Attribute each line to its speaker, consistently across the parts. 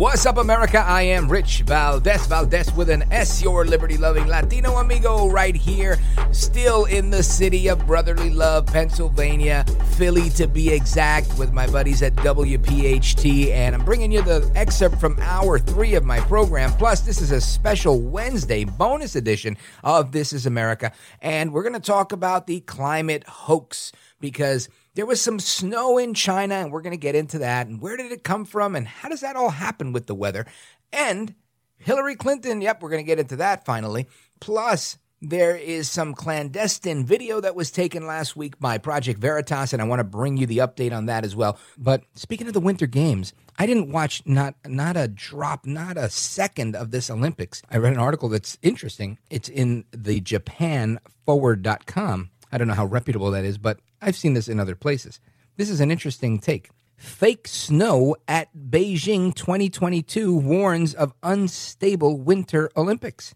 Speaker 1: What's up, America? I am Rich Valdes, Valdes with an S, your liberty loving Latino amigo, right here, still in the city of brotherly love, Pennsylvania, Philly to be exact, with my buddies at WPHT. And I'm bringing you the excerpt from hour three of my program. Plus, this is a special Wednesday bonus edition of This is America. And we're going to talk about the climate hoax because there was some snow in China, and we're going to get into that. And where did it come from? And how does that all happen with the weather? And Hillary Clinton, yep, we're going to get into that finally. Plus, there is some clandestine video that was taken last week by Project Veritas, and I want to bring you the update on that as well. But speaking of the Winter Games, I didn't watch not not a drop, not a second of this Olympics. I read an article that's interesting. It's in the JapanForward.com. I don't know how reputable that is, but I've seen this in other places. This is an interesting take. Fake snow at Beijing 2022 warns of unstable Winter Olympics.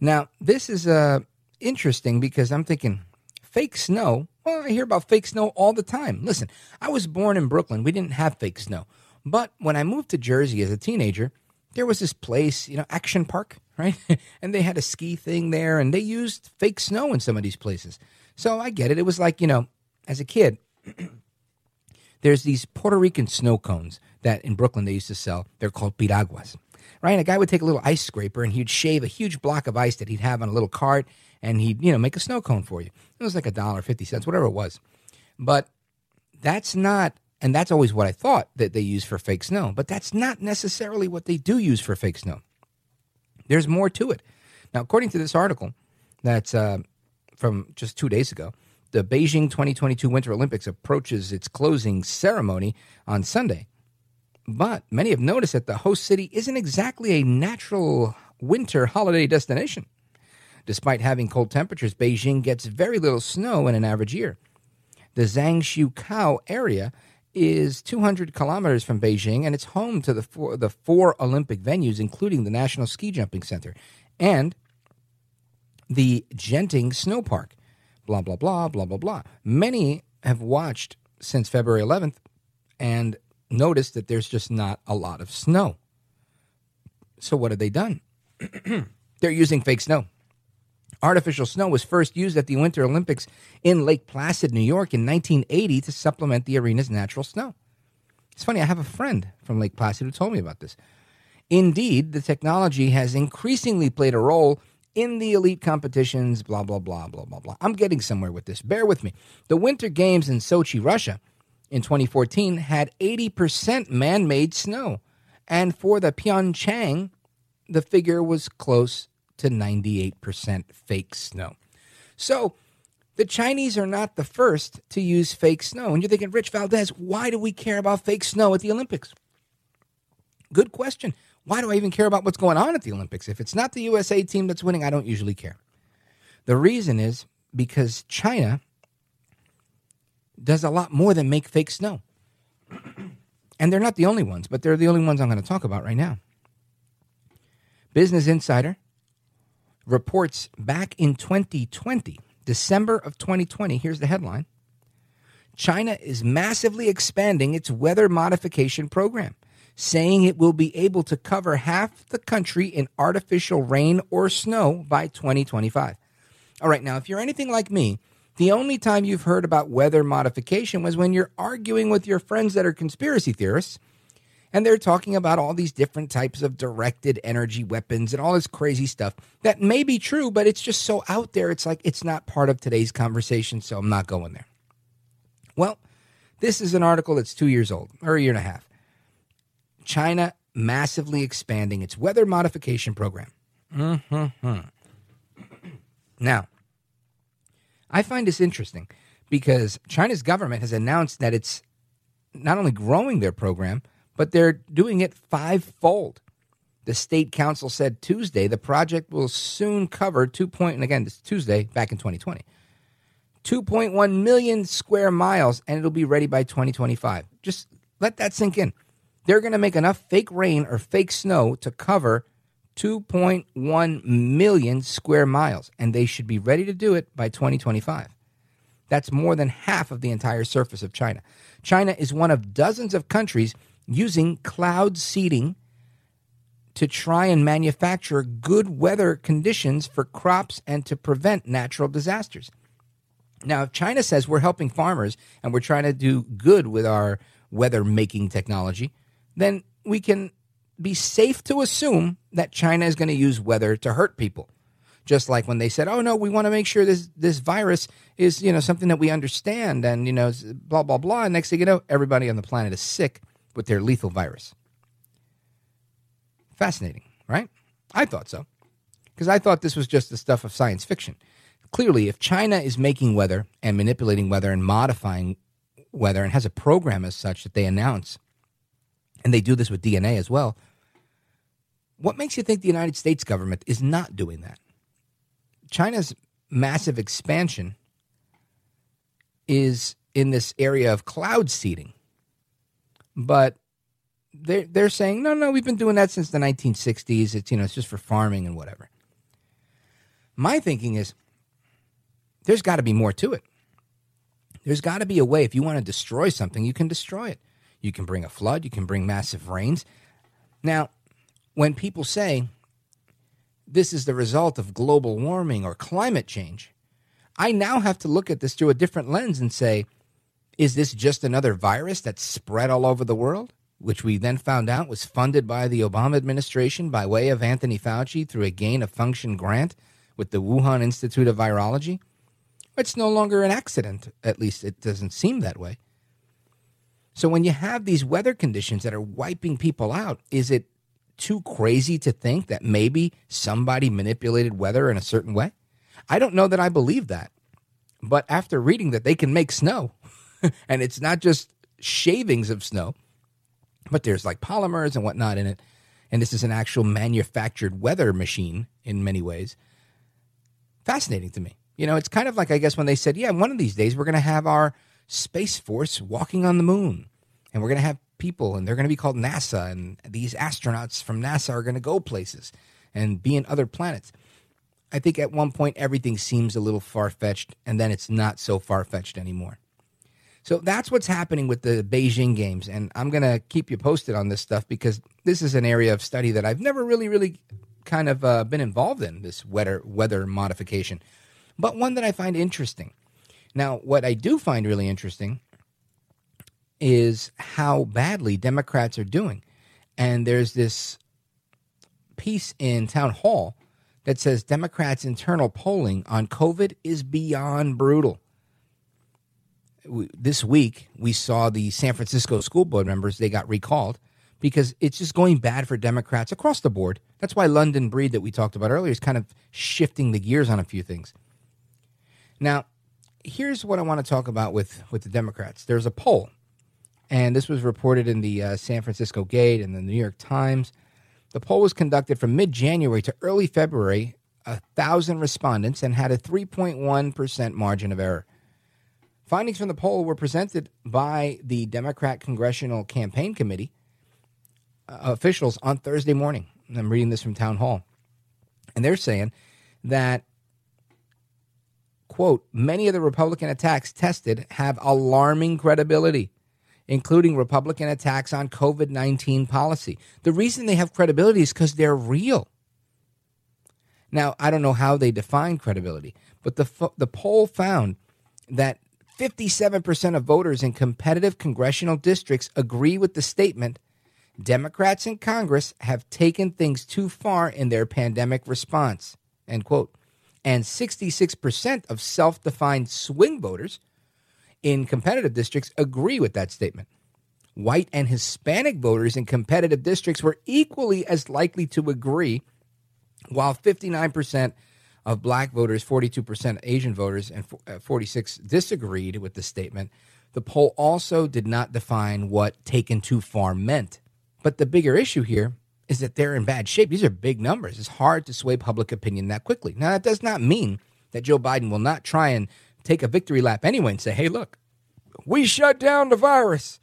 Speaker 1: Now, this is uh, interesting because I'm thinking fake snow. Well, I hear about fake snow all the time. Listen, I was born in Brooklyn. We didn't have fake snow. But when I moved to Jersey as a teenager, there was this place, you know, Action Park, right? and they had a ski thing there and they used fake snow in some of these places. So I get it. It was like, you know, as a kid, there's these Puerto Rican snow cones that in Brooklyn they used to sell. They're called piraguas. Right? A guy would take a little ice scraper and he'd shave a huge block of ice that he'd have on a little cart and he'd, you know, make a snow cone for you. It was like a dollar fifty cents, whatever it was. But that's not and that's always what I thought that they use for fake snow, but that's not necessarily what they do use for fake snow. There's more to it. Now, according to this article that's uh, from just two days ago, the Beijing 2022 Winter Olympics approaches its closing ceremony on Sunday. But many have noticed that the host city isn't exactly a natural winter holiday destination. Despite having cold temperatures, Beijing gets very little snow in an average year. The Zhangjiakou area is 200 kilometers from Beijing, and it's home to the four, the four Olympic venues, including the National Ski Jumping Center and the Genting Snow Park. Blah, blah, blah, blah, blah, blah. Many have watched since February 11th and noticed that there's just not a lot of snow. So, what have they done? They're using fake snow. Artificial snow was first used at the Winter Olympics in Lake Placid, New York in 1980 to supplement the arena's natural snow. It's funny, I have a friend from Lake Placid who told me about this. Indeed, the technology has increasingly played a role in the elite competitions, blah, blah, blah, blah, blah, blah. I'm getting somewhere with this. Bear with me. The Winter Games in Sochi, Russia in 2014 had 80% man made snow. And for the Pyeongchang, the figure was close to 98% fake snow. So the Chinese are not the first to use fake snow. And you're thinking, Rich Valdes, why do we care about fake snow at the Olympics? Good question. Why do I even care about what's going on at the Olympics? If it's not the USA team that's winning, I don't usually care. The reason is because China does a lot more than make fake snow. And they're not the only ones, but they're the only ones I'm going to talk about right now. Business Insider reports back in 2020, December of 2020, here's the headline China is massively expanding its weather modification program, saying it will be able to cover half the country in artificial rain or snow by 2025. All right, now, if you're anything like me, the only time you've heard about weather modification was when you're arguing with your friends that are conspiracy theorists And they're talking about all these different types of directed energy weapons and all this crazy stuff that may be true, but it's just so out there. It's like it's not part of today's conversation, so I'm not going there. Well, this is an article that's two years old, or a year and a half. China massively expanding its weather modification program. Mm-hmm. Now, I find this interesting because China's government has announced that it's not only growing their program, but they're doing it fivefold. The state council said Tuesday the project will soon cover two point, and again, this is Tuesday, back in 2020, 2.1 million square miles, and it'll be ready by 2025. Just let that sink in. They're going to make enough fake rain or fake snow to cover 2.1 million square miles, and they should be ready to do it by 2025. That's more than half of the entire surface of China. China is one of dozens of countries using cloud seeding to try and manufacture good weather conditions for crops and to prevent natural disasters. Now, if China says we're helping farmers and we're trying to do good with our weather making technology, then we can be safe to assume that China is going to use weather to hurt people. Just like when they said, "Oh no, we want to make sure this this virus is you know something that we understand," and you know blah blah blah. And next thing you know, everybody on the planet is sick with their lethal virus. Fascinating, right? I thought so because I thought this was just the stuff of science fiction. Clearly, if China is making weather and manipulating weather and modifying weather and has a program as such that they announce, and they do this with DNA as well, what makes you think the United States government is not doing that? China's massive expansion is in this area of cloud seeding. But they're, they're saying, no, no, we've been doing that since the 1960s. It's, you know, it's just for farming and whatever. My thinking is there's got to be more to it. There's got to be a way. If you want to destroy something, you can destroy it. You can bring a flood, you can bring massive rains. Now, when people say, this is the result of global warming or climate change, I now have to look at this through a different lens and say, is this just another virus that's spread all over the world? Which we then found out was funded by the Obama administration by way of Anthony Fauci through a gain of function grant with the Wuhan Institute of Virology? It's no longer an accident, at least it doesn't seem that way. So when you have these weather conditions that are wiping people out, is it too crazy to think that maybe somebody manipulated weather in a certain way? I don't know that I believe that. But after reading that they can make snow, and it's not just shavings of snow, but there's like polymers and whatnot in it, and this is an actual manufactured weather machine in many ways. Fascinating to me. You know, it's kind of like, I guess, when they said, yeah, one of these days we're going to have our Space Force walking on the moon, and we're going to have people, and they're going to be called NASA, and these astronauts from NASA are going to go places and be in other planets. I think at one point everything seems a little far fetched, and then it's not so far fetched anymore. So that's what's happening with the Beijing Games, and I'm going to keep you posted on this stuff because this is an area of study that I've never really, really kind of uh, been involved in this weather weather modification, but one that I find interesting. Now, what I do find really interesting is how badly Democrats are doing. And there's this piece in Town Hall that says Democrats' internal polling on COVID is beyond brutal. This week, we saw the San Francisco school board members, they got recalled because it's just going bad for Democrats across the board. That's why London Breed, that we talked about earlier, is kind of shifting the gears on a few things. Now, here's what I want to talk about with, with the Democrats. There's a poll and this was reported in the uh, San Francisco Gate and the New York Times. The poll was conducted from mid January to early February, a thousand respondents, and had a 3.1% margin of error. Findings from the poll were presented by the Democrat Congressional Campaign Committee uh, officials on Thursday morning. I'm reading this from Town Hall. And they're saying that, quote, many of the Republican attacks tested have alarming credibility including Republican attacks on COVID 19 policy. The reason they have credibility is because they're real. Now, I don't know how they define credibility, but the, the poll found that 57% of voters in competitive congressional districts agree with the statement Democrats in Congress have taken things too far in their pandemic response. End quote. And 66% of self defined swing voters in competitive districts agree with that statement. White and Hispanic voters in competitive districts were equally as likely to agree, while 59% of black voters, 42% Asian voters, and uh, 46 disagreed with the statement. The poll also did not define what taken too far meant. But the bigger issue here is that they're in bad shape. These are big numbers. It's hard to sway public opinion that quickly. Now, that does not mean that Joe Biden will not try and take a victory lap anyway and say, hey, look, we shut down the virus.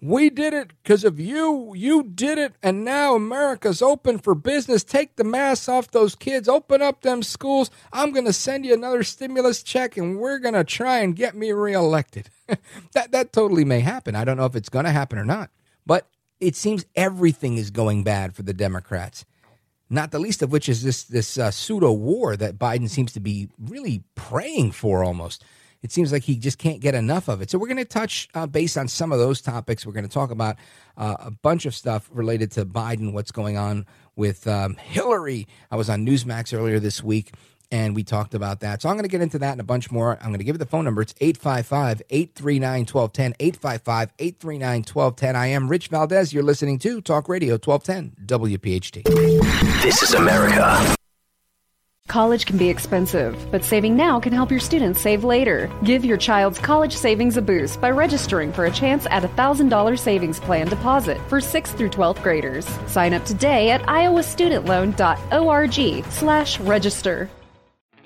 Speaker 1: We did it because of you. You did it. And now America's open for business. Take the masks off those kids. Open up them schools. I'm going to send you another stimulus check and we're going to try and get me reelected. that, that totally may happen. I don't know if it's going to happen or not. But it seems everything is going bad for the Democrats. Not the least of which is this this uh, pseudo war that Biden seems to be really praying for almost. It seems like he just can't get enough of it. So we're going to touch uh, base on some of those topics. We're going to talk about uh, a bunch of stuff related to Biden, what's going on with um, Hillary. I was on Newsmax earlier this week and we talked about that. So I'm going to get into that and a bunch more. I'm going to give you the phone number. It's 855 839 1210. 855 839 1210. I am Rich Valdes. You're listening to Talk Radio 1210 WPHT.
Speaker 2: This is America.
Speaker 3: College can be expensive, but saving now can help your students save later. Give your child's college savings a boost by registering for a chance at a $1,000 savings plan deposit for 6th through 12th graders. Sign up today at iowastudentloan.org slash register.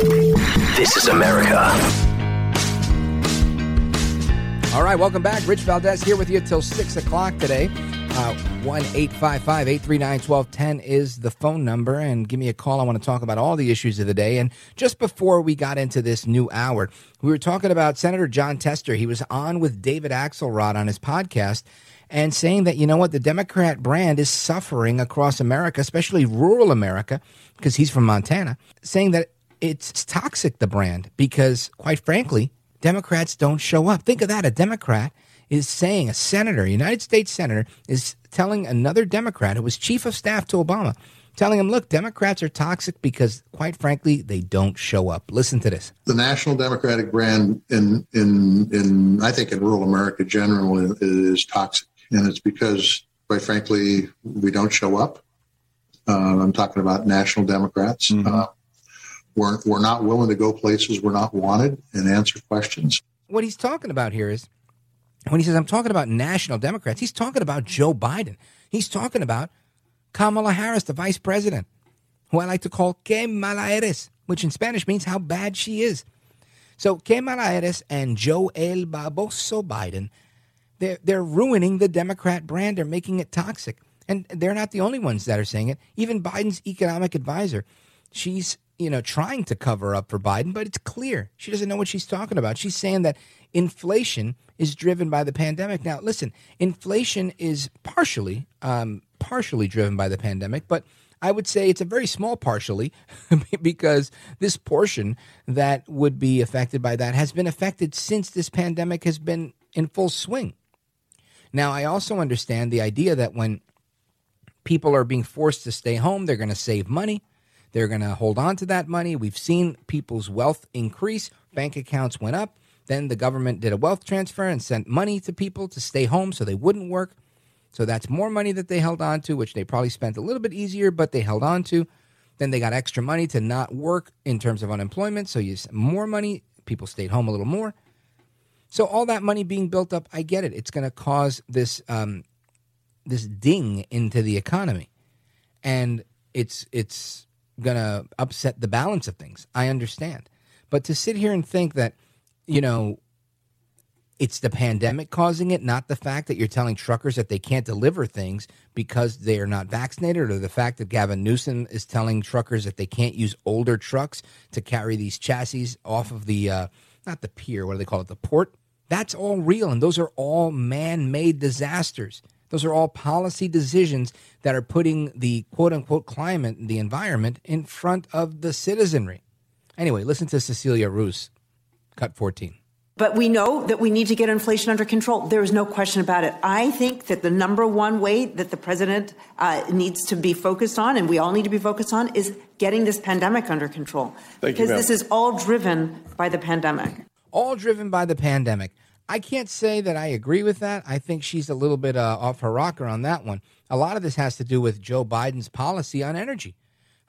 Speaker 2: This is America.
Speaker 1: All right, welcome back. Rich Valdes here with you till 6 o'clock today. Uh, 1 855 839 1210 is the phone number. And give me a call. I want to talk about all the issues of the day. And just before we got into this new hour, we were talking about Senator Jon Tester. He was on with David Axelrod on his podcast and saying that, you know what, the Democrat brand is suffering across America, especially rural America, because he's from Montana, saying that it's toxic, the brand, because quite frankly, Democrats don't show up. Think of that. A Democrat is saying, a senator, a United States senator, is telling another Democrat who was chief of staff to Obama, telling him, look, Democrats are toxic because, quite frankly, they don't show up. Listen to this.
Speaker 4: The national Democratic brand in, in, in I think, in rural America generally is toxic. And it's because, quite frankly, we don't show up. Uh, I'm talking about national Democrats. Mm-hmm. Uh, we're, we're not willing to go places we're not wanted and answer questions.
Speaker 1: What he's talking about here is when he says, I'm talking about national Democrats, he's talking about Joe Biden. He's talking about Kamala Harris, the vice president, who I like to call Que mala eres, which in Spanish means how bad she is. So Que mala eres and Joe El Baboso Biden, they're, they're ruining the Democrat brand. They're making it toxic. And they're not the only ones that are saying it. Even Biden's economic advisor, she's you know, trying to cover up for Biden, but it's clear she doesn't know what she's talking about. She's saying that inflation is driven by the pandemic. Now, listen, inflation is partially, um, partially driven by the pandemic, but I would say it's a very small partially because this portion that would be affected by that has been affected since this pandemic has been in full swing. Now, I also understand the idea that when people are being forced to stay home, they're going to save money. They're going to hold on to that money. We've seen people's wealth increase, bank accounts went up. Then the government did a wealth transfer and sent money to people to stay home so they wouldn't work. So that's more money that they held on to, which they probably spent a little bit easier, but they held on to. Then they got extra money to not work in terms of unemployment. So you more money. People stayed home a little more. So all that money being built up, I get it. It's going to cause this um, this ding into the economy, and it's it's to upset the balance of things. I understand, but to sit here and think that you know it's the pandemic causing it, not the fact that you're telling truckers that they can't deliver things because they are not vaccinated, or the fact that Gavin Newsom is telling truckers that they can't use older trucks to carry these chassis off of the, uh, not the pier, what do they call it, the port. That's all real, and those are all man made disasters. Those are all policy decisions that are putting the quote unquote climate, the environment, in front of the citizenry. Anyway, listen to Cecilia Rouse, cut 14.
Speaker 5: But we know that we need to get inflation under control. There is no question about it. I think that the number one way that the president uh, needs to be focused on, and we all need to be focused on, is getting this pandemic under control.
Speaker 6: Thank
Speaker 5: because
Speaker 6: you,
Speaker 5: this is all driven by the pandemic.
Speaker 1: All driven by the pandemic. I can't say that I agree with that. I think she's a little bit uh, off her rocker on that one. A lot of this has to do with Joe Biden's policy on energy,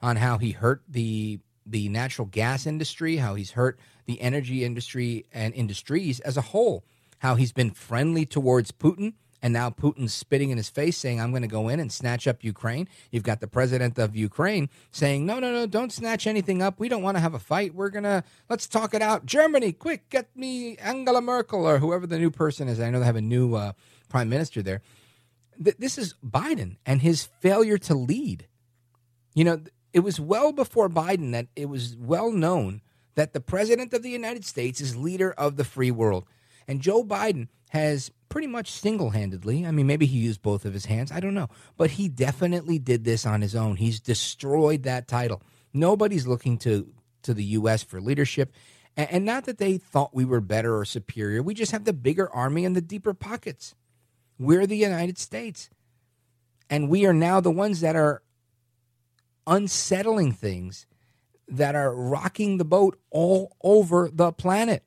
Speaker 1: on how he hurt the the natural gas industry, how he's hurt the energy industry and industries as a whole, how he's been friendly towards Putin. And now Putin's spitting in his face saying, I'm going to go in and snatch up Ukraine. You've got the president of Ukraine saying, No, no, no, don't snatch anything up. We don't want to have a fight. We're going to, let's talk it out. Germany, quick, get me Angela Merkel or whoever the new person is. I know they have a new uh, prime minister there. Th- this is Biden and his failure to lead. You know, it was well before Biden that it was well known that the president of the United States is leader of the free world. And Joe Biden has pretty much single handedly, I mean, maybe he used both of his hands, I don't know, but he definitely did this on his own. He's destroyed that title. Nobody's looking to, to the U.S. for leadership. And, and not that they thought we were better or superior, we just have the bigger army and the deeper pockets. We're the United States. And we are now the ones that are unsettling things that are rocking the boat all over the planet.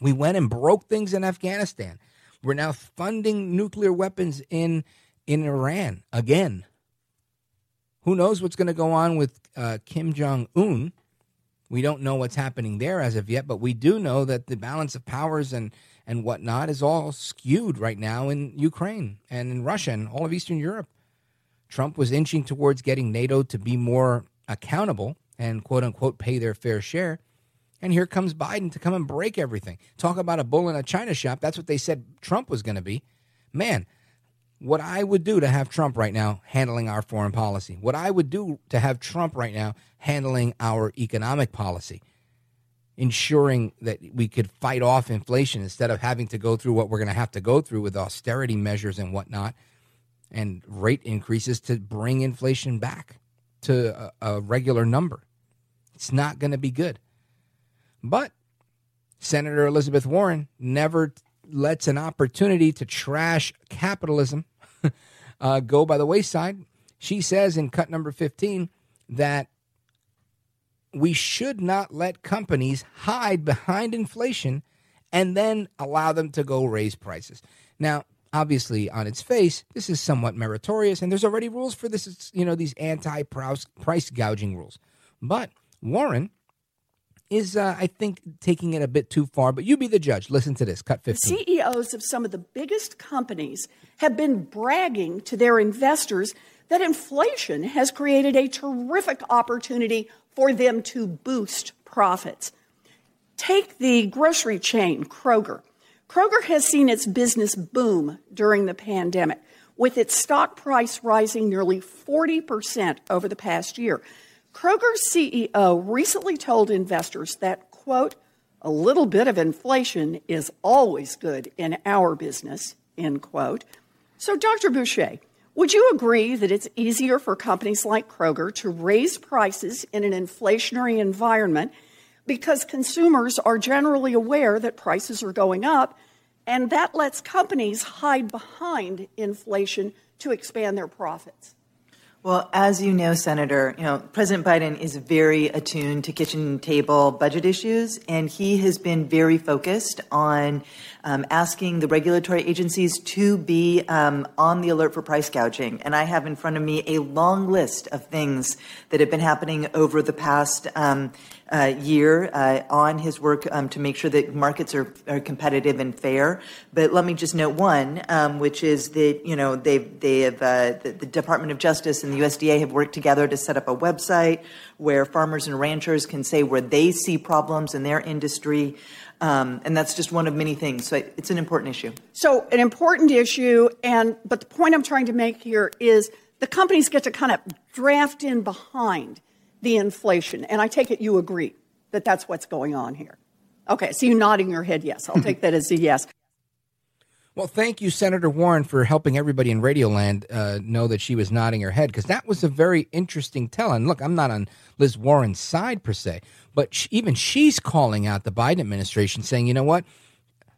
Speaker 1: We went and broke things in Afghanistan. We're now funding nuclear weapons in in Iran again. Who knows what's going to go on with uh, Kim Jong Un? We don't know what's happening there as of yet, but we do know that the balance of powers and and whatnot is all skewed right now in Ukraine and in Russia and all of Eastern Europe. Trump was inching towards getting NATO to be more accountable and quote unquote pay their fair share. And here comes Biden to come and break everything. Talk about a bull in a china shop. That's what they said Trump was going to be. Man, what I would do to have Trump right now handling our foreign policy, what I would do to have Trump right now handling our economic policy, ensuring that we could fight off inflation instead of having to go through what we're going to have to go through with austerity measures and whatnot and rate increases to bring inflation back to a, a regular number. It's not going to be good. But Senator Elizabeth Warren never lets an opportunity to trash capitalism uh, go by the wayside. She says in cut number 15 that we should not let companies hide behind inflation and then allow them to go raise prices. Now, obviously on its face this is somewhat meritorious and there's already rules for this you know these anti price gouging rules but warren is uh, i think taking it a bit too far but you be the judge. Listen to this. Cut 15
Speaker 7: ceos of some of the biggest companies have been bragging to their investors that inflation has created a terrific opportunity for them to boost profits. Take the grocery chain kroger. Kroger has seen its business boom during the pandemic, with its stock price rising nearly 40% over the past year. Kroger's CEO recently told investors that, quote, a little bit of inflation is always good in our business, end quote. So, Dr. Boushey, would you agree that it's easier for companies like Kroger to raise prices in an inflationary environment because consumers are generally aware that prices are going up, and that lets companies hide behind inflation to expand their profits.
Speaker 8: Well, as you know, Senator, you know, President Biden is very attuned to kitchen table budget issues, and he has been very focused on um, asking the regulatory agencies to be um, on the alert for price gouging. And I have in front of me a long list of things that have been happening over the past um, uh, year uh, on his work um, to make sure that markets are, are, competitive and fair. But let me just note one, um, which is that you know they they have uh, the, the Department of Justice and the USDA have worked together to set up a website where farmers and ranchers can say where they see problems in their industry. Um, and that's just one of many things. So it's an important issue.
Speaker 7: So an important issue, and but the point I'm trying to make here is the companies get to kind of draft in behind the inflation, and I take it you agree that that's what's going on here. Okay, so you nodding your head yes. I'll take that as a yes.
Speaker 1: Well, thank you, Senator Warren, for helping everybody in Radioland uh, know that she was nodding her head because that was a very interesting tell. And look, I'm not on Liz Warren's side per se, but she, even she's calling out the Biden administration, saying, you know what?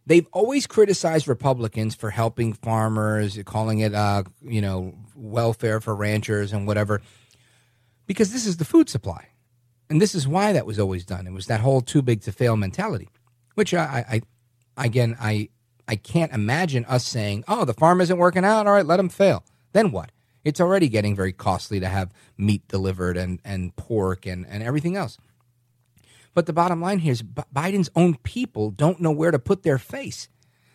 Speaker 1: They've always criticized Republicans for helping farmers, calling it, uh, you know, welfare for ranchers and whatever, because this is the food supply. And this is why that was always done. It was that whole too big to fail mentality, which I, I again, I I can't imagine us saying, oh, the farm isn't working out. All right, let them fail. Then what? It's already getting very costly to have meat delivered and, and pork and, and everything else. But the bottom line here is Biden's own people don't know where to put their face.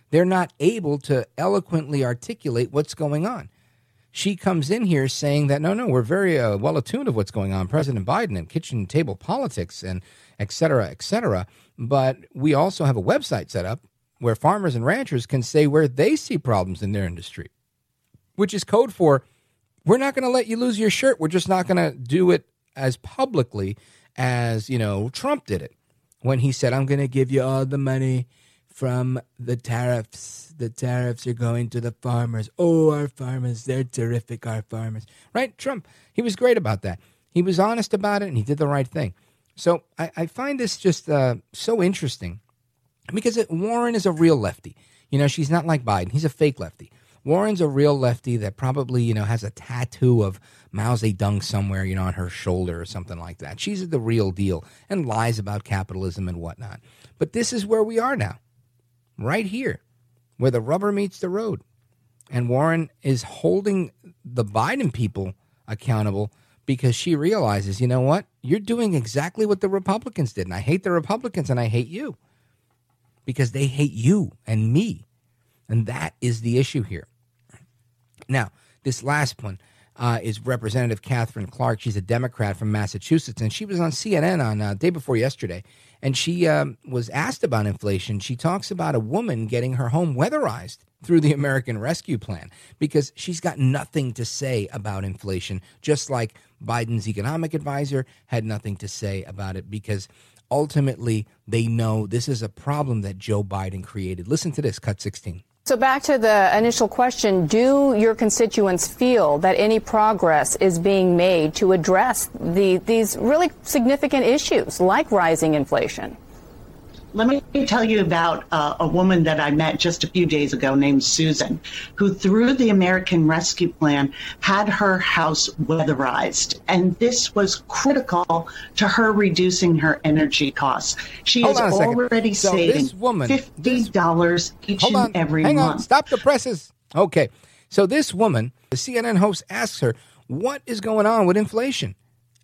Speaker 1: They're not able to eloquently articulate what's going on. She comes in here saying that no, no, we're very uh, well attuned of what's going on, President Biden and kitchen table politics and et cetera, et cetera. But we also have a website set up where farmers and ranchers can say where they see problems in their industry, which is code for we're not going to let you lose your shirt. We're just not going to do it as publicly as, you know, Trump did it when he said, I'm going to give you all the money from the tariffs. The tariffs are going to the farmers. Oh, our farmers, they're terrific, our farmers. Right? Trump, he was great about that. He was honest about it and he did the right thing. So I, I find this just uh, so interesting because it, Warren is a real lefty. You know, she's not like Biden. He's a fake lefty. Warren's a real lefty that probably, you know, has a tattoo of Mao Zedong somewhere, you know, on her shoulder or something like that. She's the real deal and lies about capitalism and whatnot. But this is where we are now, right here, where the rubber meets the road. And Warren is holding the Biden people accountable because she realizes, you know what? You're doing exactly what the Republicans did. And I hate the Republicans and I hate you because they hate you and me. And that is the issue here. Now, this last one uh, is Representative Katherine Clark. She's a Democrat from Massachusetts, and she was on CNN on uh, day before yesterday, and she um, was asked about inflation. She talks about a woman getting her home weatherized through the American Rescue Plan because she's got nothing to say about inflation, just like Biden's economic advisor had nothing to say about it because ultimately they know this is a problem that Joe Biden created. Listen to this, cut 16.
Speaker 9: So back to the initial question, do your constituents feel that any progress is being made to address the, these really significant issues like rising inflation?
Speaker 10: Let me tell you about uh, a woman that I met just a few days ago named Susan, who through the American Rescue Plan had her house weatherized. And this was critical to her reducing her energy costs. She Hold is already so saving woman, $50 each and on, every
Speaker 1: hang
Speaker 10: month.
Speaker 1: On, stop the presses. Okay. So this woman, the CNN host asks her, what is going on with inflation?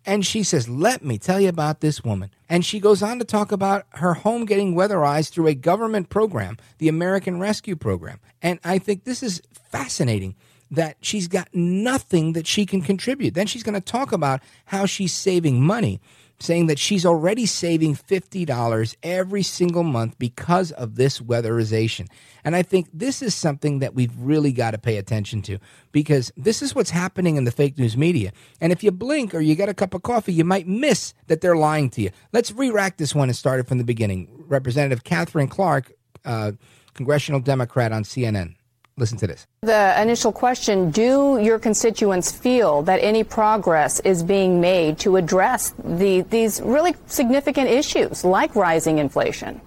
Speaker 1: And she says, Let me tell you about this woman. And she goes on to talk about her home getting weatherized through a government program, the American Rescue Program. And I think this is fascinating that she's got nothing that she can contribute. Then she's going to talk about how she's saving money saying that she's already saving $50 every single month because of this weatherization. And I think this is something that we've really got to pay attention to because this is what's happening in the fake news media. And if you blink or you get a cup of coffee, you might miss that they're lying to you. Let's re rack this one and start it from the beginning. Representative Katherine Clark, uh, congressional Democrat on CNN. Listen to this.
Speaker 9: The initial question Do your constituents feel that any progress is being made to address the, these really significant issues like rising inflation?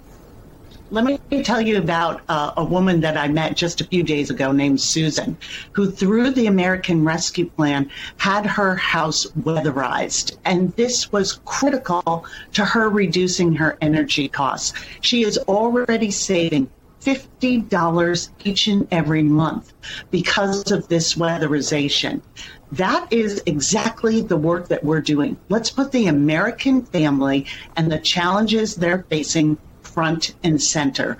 Speaker 10: let me tell you about uh, a woman that I met just a few days ago named Susan, who through the American Rescue Plan had her house weatherized. And this was critical to her reducing her energy costs. She is already saving $50 each and every month because of this weatherization. That is exactly the work that we're doing. Let's put the American family and the challenges they're facing front and center.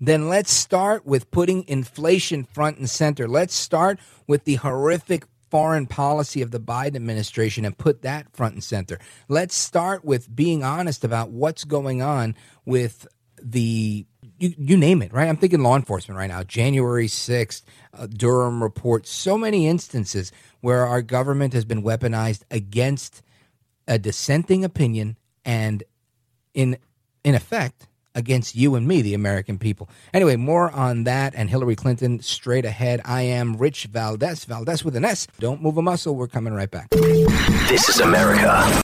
Speaker 1: Then let's start with putting inflation front and center. Let's start with the horrific foreign policy of the Biden administration and put that front and center. Let's start with being honest about what's going on with the you, you name it, right? I'm thinking law enforcement right now. January 6th, uh, Durham report, so many instances where our government has been weaponized against a dissenting opinion and in in effect against you and me, the American people. Anyway, more on that and Hillary Clinton straight ahead. I am Rich Valdes, Valdes with an S. Don't move a muscle. We're coming right back.
Speaker 2: This is America.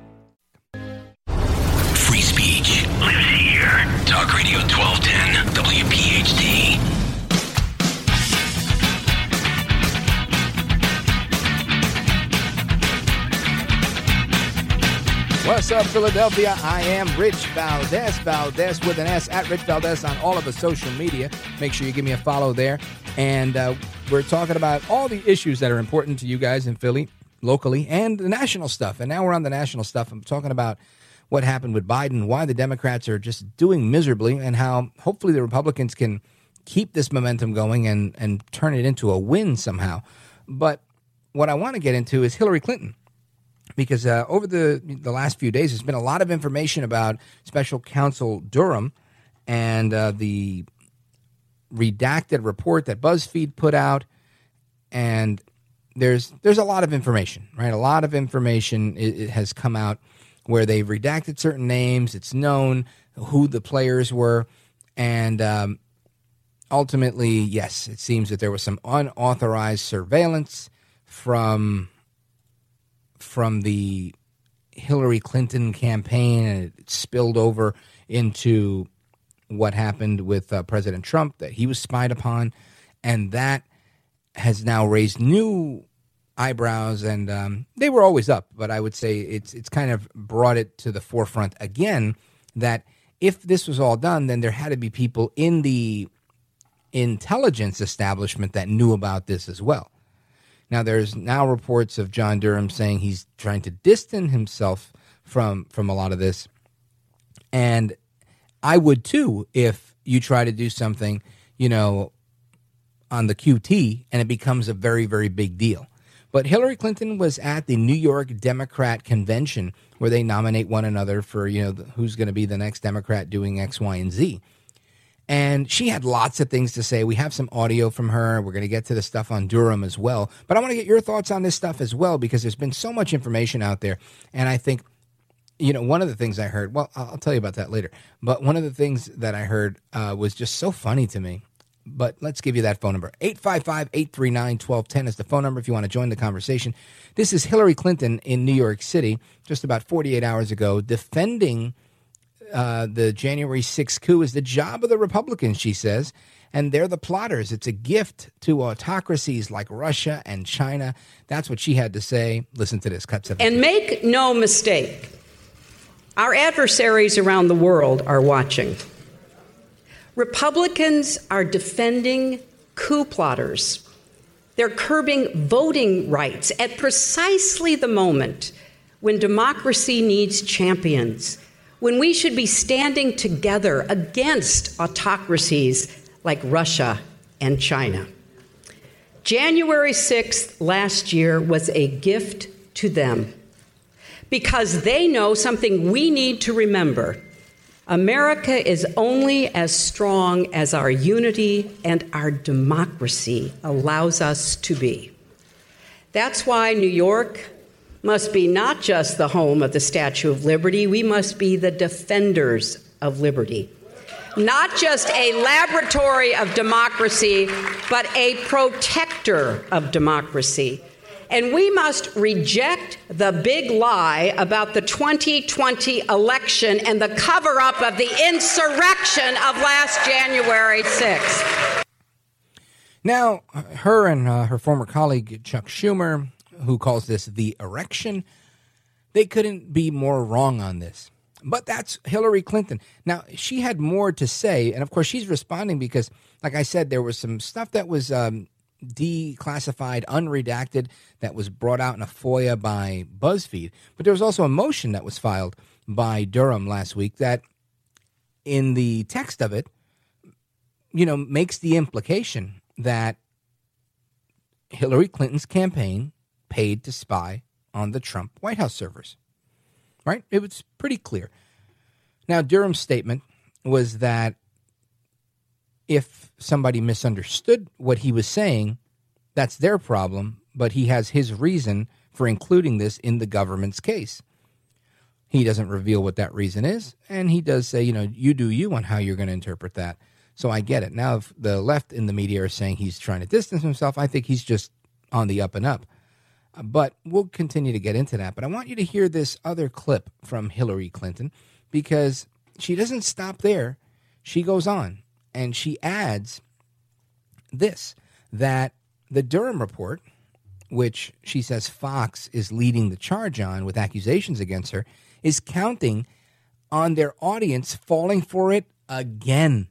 Speaker 2: lives here. Talk Radio 1210, WPHT.
Speaker 1: What's up, Philadelphia? I am Rich Valdes, Valdes with an S at Rich Valdes on all of the social media. Make sure you give me a follow there. And uh, we're talking about all the issues that are important to you guys in Philly, locally, and the national stuff. And now we're on the national stuff. I'm talking about what happened with Biden, why the Democrats are just doing miserably, and how hopefully the Republicans can keep this momentum going and, and turn it into a win somehow. But what I want to get into is Hillary Clinton because uh, over the the last few days, there's been a lot of information about Special Counsel Durham and uh, the redacted report that BuzzFeed put out, and there's there's a lot of information, right? A lot of information it, it has come out where they've redacted certain names. It's known who the players were, and um, ultimately, yes, it seems that there was some unauthorized surveillance from from the Hillary Clinton campaign, and it spilled over into what happened with uh, President Trump, that he was spied upon, and that has now raised new eyebrows, and um, they were always up, but I would say it's it's kind of brought it to the forefront again that if this was all done, then there had to be people in the intelligence establishment that knew about this as well. Now, there's now reports of John Durham saying he's trying to distance himself from from a lot of this, and I would too if you try to do something, you know, on the QT and it becomes a very very big deal. But Hillary Clinton was at the New York Democrat convention where they nominate one another for, you know, who's going to be the next Democrat doing X, Y, and Z. And she had lots of things to say. We have some audio from her. We're going to get to the stuff on Durham as well. But I want to get your thoughts on this stuff as well because there's been so much information out there. And I think, you know, one of the things I heard, well, I'll tell you about that later. But one of the things that I heard uh, was just so funny to me but let's give you that phone number 855 839 1210 is the phone number if you want to join the conversation. This is Hillary Clinton in New York City just about 48 hours ago defending uh, the January 6th coup is the job of the Republicans, she says, and they're the plotters. It's a gift to autocracies like Russia and China. That's what she had to say. Listen to this. Cut 17.
Speaker 11: And make no mistake, our adversaries around the world are watching. Republicans are defending coup plotters. They're curbing voting rights at precisely the moment when democracy needs champions, when we should be standing together against autocracies like Russia and China. January 6th last year was a gift to them because they know something we need to remember America is only as strong as our unity and our democracy allows us to be. That's why New York must be not just the home of the Statue of Liberty, we must be the defenders of liberty. Not just a laboratory of democracy, but a protector of democracy. And we must reject the big lie about the 2020 election and the cover up of the insurrection of last January 6th.
Speaker 1: Now, her and uh, her former colleague Chuck Schumer, who calls this the erection, they couldn't be more wrong on this. But that's Hillary Clinton. Now, she had more to say. And of course, she's responding because, like I said, there was some stuff that was um, declassified, unredacted, that was brought out in a FOIA by BuzzFeed. But there was also a motion that was filed by Durham last week that, in the text of it, you know, makes the implication that Hillary Clinton's campaign paid to spy on the Trump White House servers. Right? It was pretty clear. Now, Durham's statement was that if somebody misunderstood what he was saying, that's their problem, but he has his reason for including this in the government's case. He doesn't reveal what that reason is, and he does say, you know, you do you on how you're going to interpret that. So I get it. Now, if the left in the media are saying he's trying to distance himself, I think he's just on the up and up. But we'll continue to get into that. But I want you to hear this other clip from Hillary Clinton because she doesn't stop there. She goes on and she adds this that the Durham report, which she says Fox is leading the charge on with accusations against her, is counting on their audience falling for it again.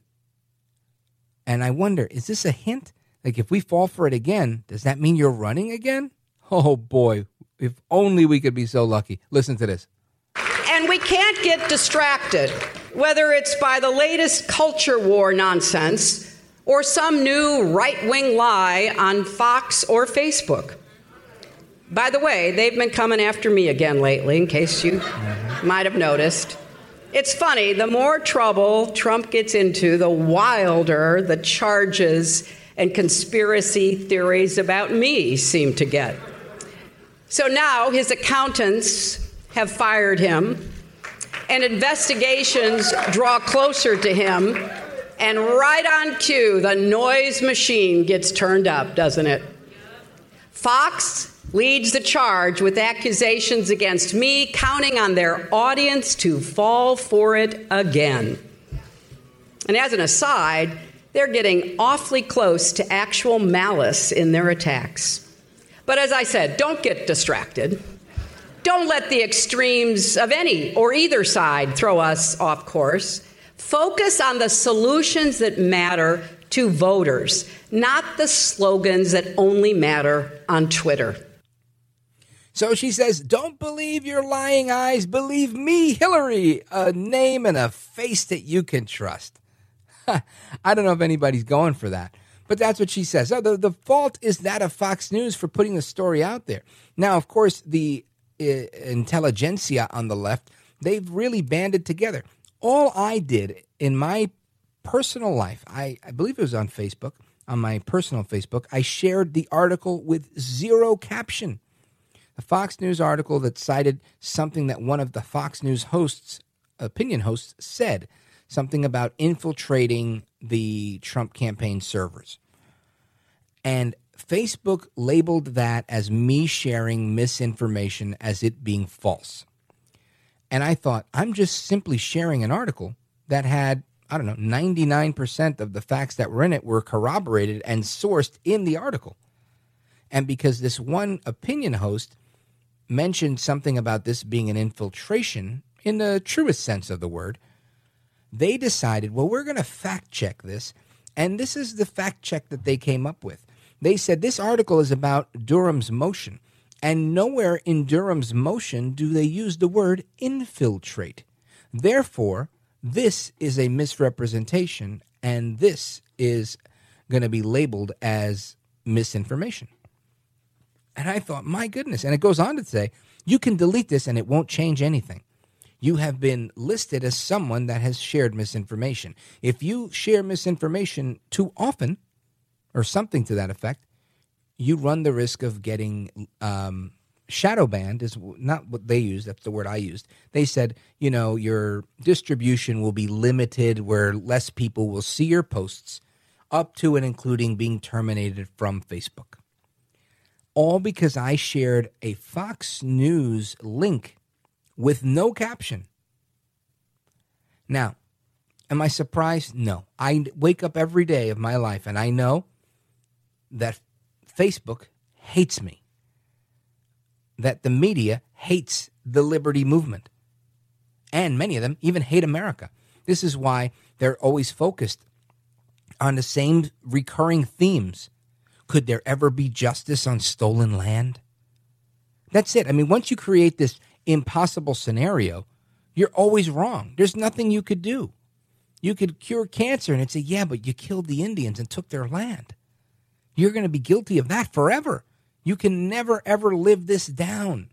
Speaker 1: And I wonder, is this a hint? Like, if we fall for it again, does that mean you're running again? Oh boy, if only we could be so lucky. Listen to this.
Speaker 11: And we can't get distracted, whether it's by the latest culture war nonsense or some new right wing lie on Fox or Facebook. By the way, they've been coming after me again lately, in case you might have noticed. It's funny, the more trouble Trump gets into, the wilder the charges and conspiracy theories about me seem to get. So now his accountants have fired him, and investigations draw closer to him. And right on cue, the noise machine gets turned up, doesn't it? Fox leads the charge with accusations against me, counting on their audience to fall for it again. And as an aside, they're getting awfully close to actual malice in their attacks. But as I said, don't get distracted. Don't let the extremes of any or either side throw us off course. Focus on the solutions that matter to voters, not the slogans that only matter on Twitter.
Speaker 1: So she says, Don't believe your lying eyes, believe me, Hillary, a name and a face that you can trust. I don't know if anybody's going for that, but that's what she says. The, the fault is that of Fox News for putting the story out there. Now, of course, the intelligentsia on the left, they've really banded together. All I did in my personal life, I, I believe it was on Facebook, on my personal Facebook, I shared the article with zero caption. A Fox News article that cited something that one of the Fox News hosts, opinion hosts, said something about infiltrating the Trump campaign servers. And Facebook labeled that as me sharing misinformation as it being false. And I thought, I'm just simply sharing an article that had, I don't know, 99% of the facts that were in it were corroborated and sourced in the article. And because this one opinion host mentioned something about this being an infiltration in the truest sense of the word, they decided, well, we're going to fact check this. And this is the fact check that they came up with. They said this article is about Durham's motion, and nowhere in Durham's motion do they use the word infiltrate. Therefore, this is a misrepresentation, and this is going to be labeled as misinformation. And I thought, my goodness. And it goes on to say, you can delete this and it won't change anything. you have been listed as someone that has shared misinformation. If you share misinformation too often, or something to that effect, you run the risk of getting um, shadow banned. Is not what they used. That's the word I used. They said, you know, your distribution will be limited, where less people will see your posts, up to and including being terminated from Facebook. All because I shared a Fox News link with no caption. Now, am I surprised? No. I wake up every day of my life and I know that Facebook hates me, that the media hates the liberty movement, and many of them even hate America. This is why they're always focused on the same recurring themes. Could there ever be justice on stolen land? That's it. I mean, once you create this impossible scenario, you're always wrong. There's nothing you could do. You could cure cancer and it's say, yeah, but you killed the Indians and took their land. You're going to be guilty of that forever. You can never, ever live this down.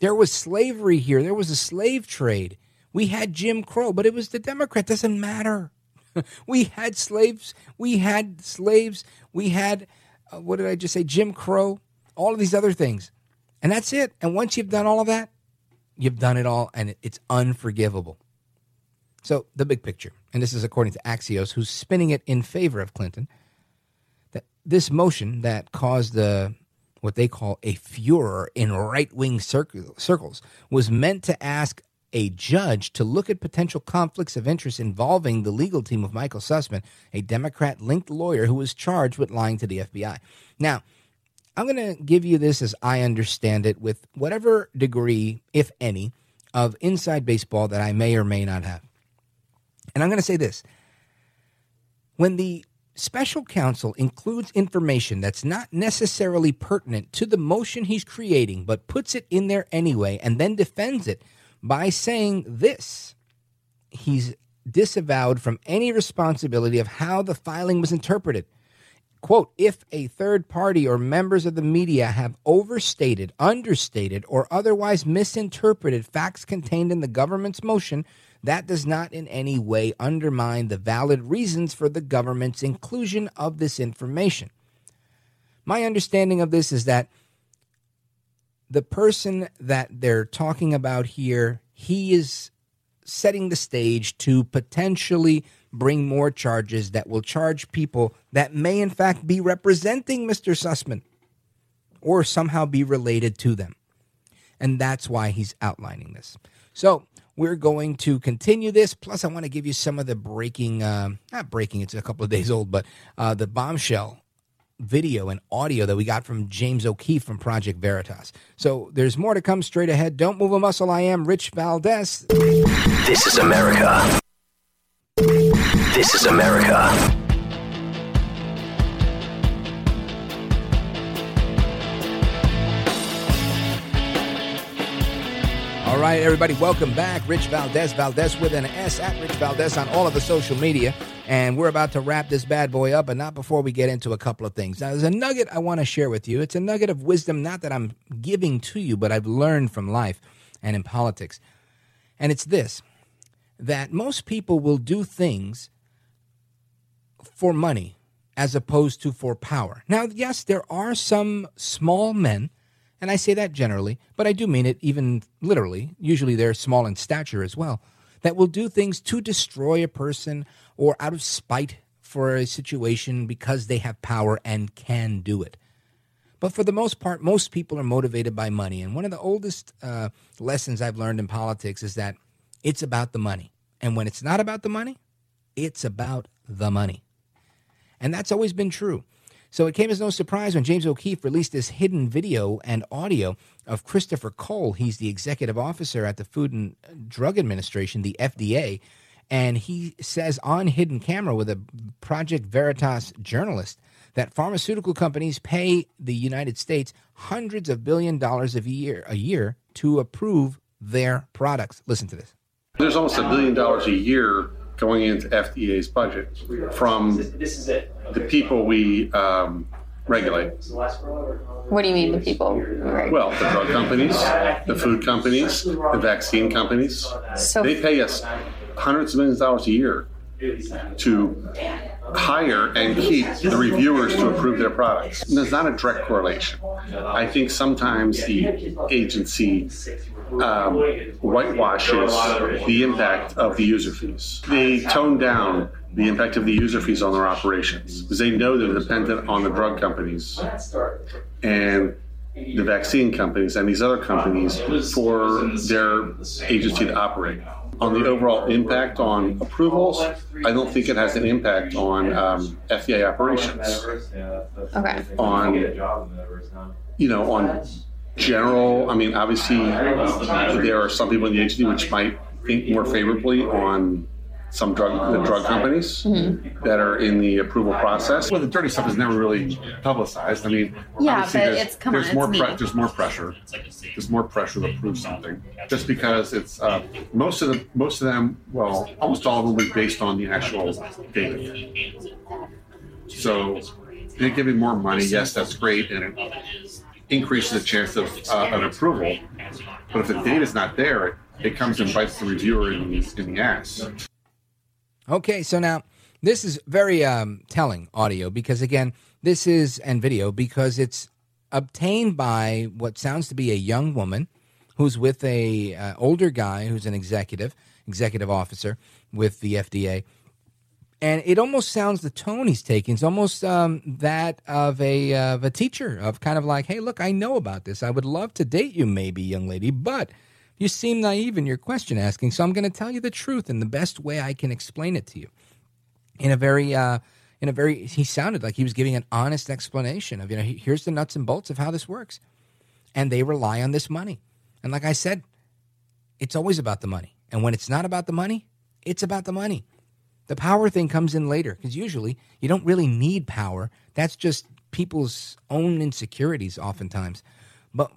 Speaker 1: There was slavery here, there was a slave trade. We had Jim Crow, but it was the Democrat. Doesn't matter. we had slaves. We had slaves. We had, uh, what did I just say? Jim Crow. All of these other things. And that's it. And once you've done all of that, you've done it all, and it's unforgivable. So, the big picture, and this is according to Axios, who's spinning it in favor of Clinton, this motion that caused the what they call a furor in right wing circles was meant to ask a judge to look at potential conflicts of interest involving the legal team of Michael Sussmann, a Democrat linked lawyer who was charged with lying to the FBI. Now, I'm going to give you this as I understand it with whatever degree, if any, of inside baseball that I may or may not have. And I'm going to say this when the special counsel includes information that's not necessarily pertinent to the motion he's creating, but puts it in there anyway and then defends it by saying this. He's disavowed from any responsibility of how the filing was interpreted. Quote, if a third party or members of the media have overstated, understated, or otherwise misinterpreted facts contained in the government's motion, that does not in any way undermine the valid reasons for the government's inclusion of this information. My understanding of this is that the person that they're talking about here, he is setting the stage to potentially bring more charges that will charge people that may, in fact, be representing Mr. Sussmann or somehow be related to them. And that's why he's outlining this. So we're going to continue this. Plus, I want to give you some of the breaking, uh, not breaking, it's a couple of days old, but uh, the bombshell video and audio that we got from James O'Keefe from Project Veritas. So there's more to come straight ahead. Don't move a muscle. I am Rich Valdes.
Speaker 2: This is America. This is America.
Speaker 1: Right, everybody, welcome back. Rich Valdes, Valdes with an S at Rich Valdes on all of the social media. And we're about to wrap this bad boy up, but not before we get into a couple of things. Now, there's a nugget I want to share with you. It's a nugget of wisdom, not that I'm giving to you, but I've learned from life and in politics. And it's this that most people will do things for money as opposed to for power. Now, yes, there are some small men, and I say that generally, but I do mean it even literally. Usually they're small in stature as well, that will do things to destroy a person or out of spite for a situation because they have power and can do it. But for the most part, most people are motivated by money. And one of the oldest uh, lessons I've learned in politics is that it's about the money. And when it's not about the money, it's about the money. And that's always been true. So it came as no surprise when James O'Keefe released this hidden video and audio of Christopher Cole. He's the executive officer at the Food and Drug Administration, the FDA. And he says on hidden camera with a Project Veritas journalist that pharmaceutical companies pay the United States hundreds of billion dollars a year a year to approve their products. Listen to this.
Speaker 12: There's almost a billion dollars a year going into FDA's budget from the people we um, regulate.
Speaker 13: What do you mean the people? Right.
Speaker 12: Well, the drug companies, the food companies, the vaccine companies,
Speaker 13: So-
Speaker 12: they pay us hundreds of millions of dollars a year to hire and keep the reviewers to approve their products. And there's not a direct correlation. I think sometimes the agency um, whitewashes the impact of the user fees. They tone down the impact of the user fees on their operations because they know they're dependent on the drug companies and the vaccine companies and these other companies for their agency to operate. On the overall impact on approvals, I don't think it has an impact on um, FDA operations.
Speaker 13: Okay.
Speaker 12: On you know on general, I mean, obviously there are some people in the agency which might think more favorably on some drug the drug companies that are in the approval process. Well, the dirty stuff is never really publicized. I mean,
Speaker 13: Yeah, but
Speaker 12: there's,
Speaker 13: it's- come on,
Speaker 12: there's more
Speaker 13: it's
Speaker 12: pre-
Speaker 13: me.
Speaker 12: there's more pressure. There's more pressure to prove something, just because it's uh, most of the most of them. Well, almost all of them will be based on the actual data. So they're giving more money. Yes, that's great, and it increases the chance of uh, an approval. But if the data is not there, it, it comes and bites the reviewer in the, in the ass.
Speaker 1: Okay, so now this is very um, telling audio because again, this is and video because it's obtained by what sounds to be a young woman who's with a uh, older guy who's an executive, executive officer with the FDA, and it almost sounds the tone he's taking is almost um, that of a uh, of a teacher of kind of like, hey, look, I know about this. I would love to date you, maybe, young lady, but you seem naive in your question asking, so I'm going to tell you the truth in the best way I can explain it to you. In a very, uh, in a very, he sounded like he was giving an honest explanation of, you know, here's the nuts and bolts of how this works, and they rely on this money. And like I said, it's always about the money, and when it's not about the money, it's about the money. The power thing comes in later because usually you don't really need power. That's just people's own insecurities, oftentimes. But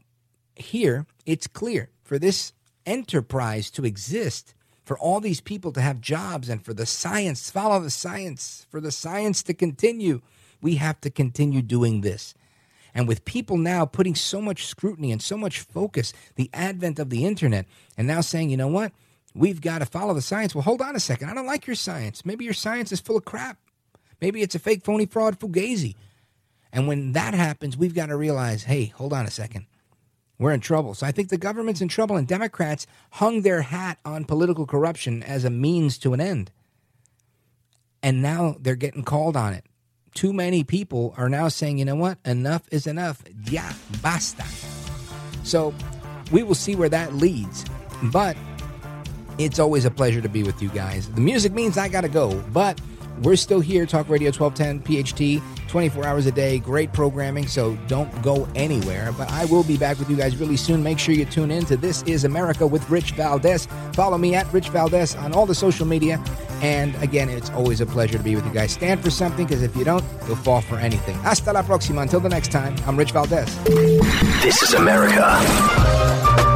Speaker 1: here, it's clear for this enterprise to exist, for all these people to have jobs, and for the science, follow the science, for the science to continue, we have to continue doing this. And with people now putting so much scrutiny and so much focus, the advent of the internet, and now saying, you know what? We've got to follow the science. Well, hold on a second. I don't like your science. Maybe your science is full of crap. Maybe it's a fake, phony, fraud, fugazi. And when that happens, we've got to realize hey, hold on a second. We're in trouble. So I think the government's in trouble, and Democrats hung their hat on political corruption as a means to an end. And now they're getting called on it. Too many people are now saying, you know what? Enough is enough. Ya, basta. So we will see where that leads. But it's always a pleasure to be with you guys. The music means I got to go, but we're still here. Talk Radio 1210 PHT, 24 hours a day. Great programming, so don't go anywhere. But I will be back with you guys really soon. Make sure you tune in to This Is America with Rich Valdes. Follow me at Rich Valdes on all the social media. And again, it's always a pleasure to be with you guys. Stand for something because if you don't, you'll fall for anything. Hasta la próxima. Until the next time, I'm Rich Valdes.
Speaker 2: This is America.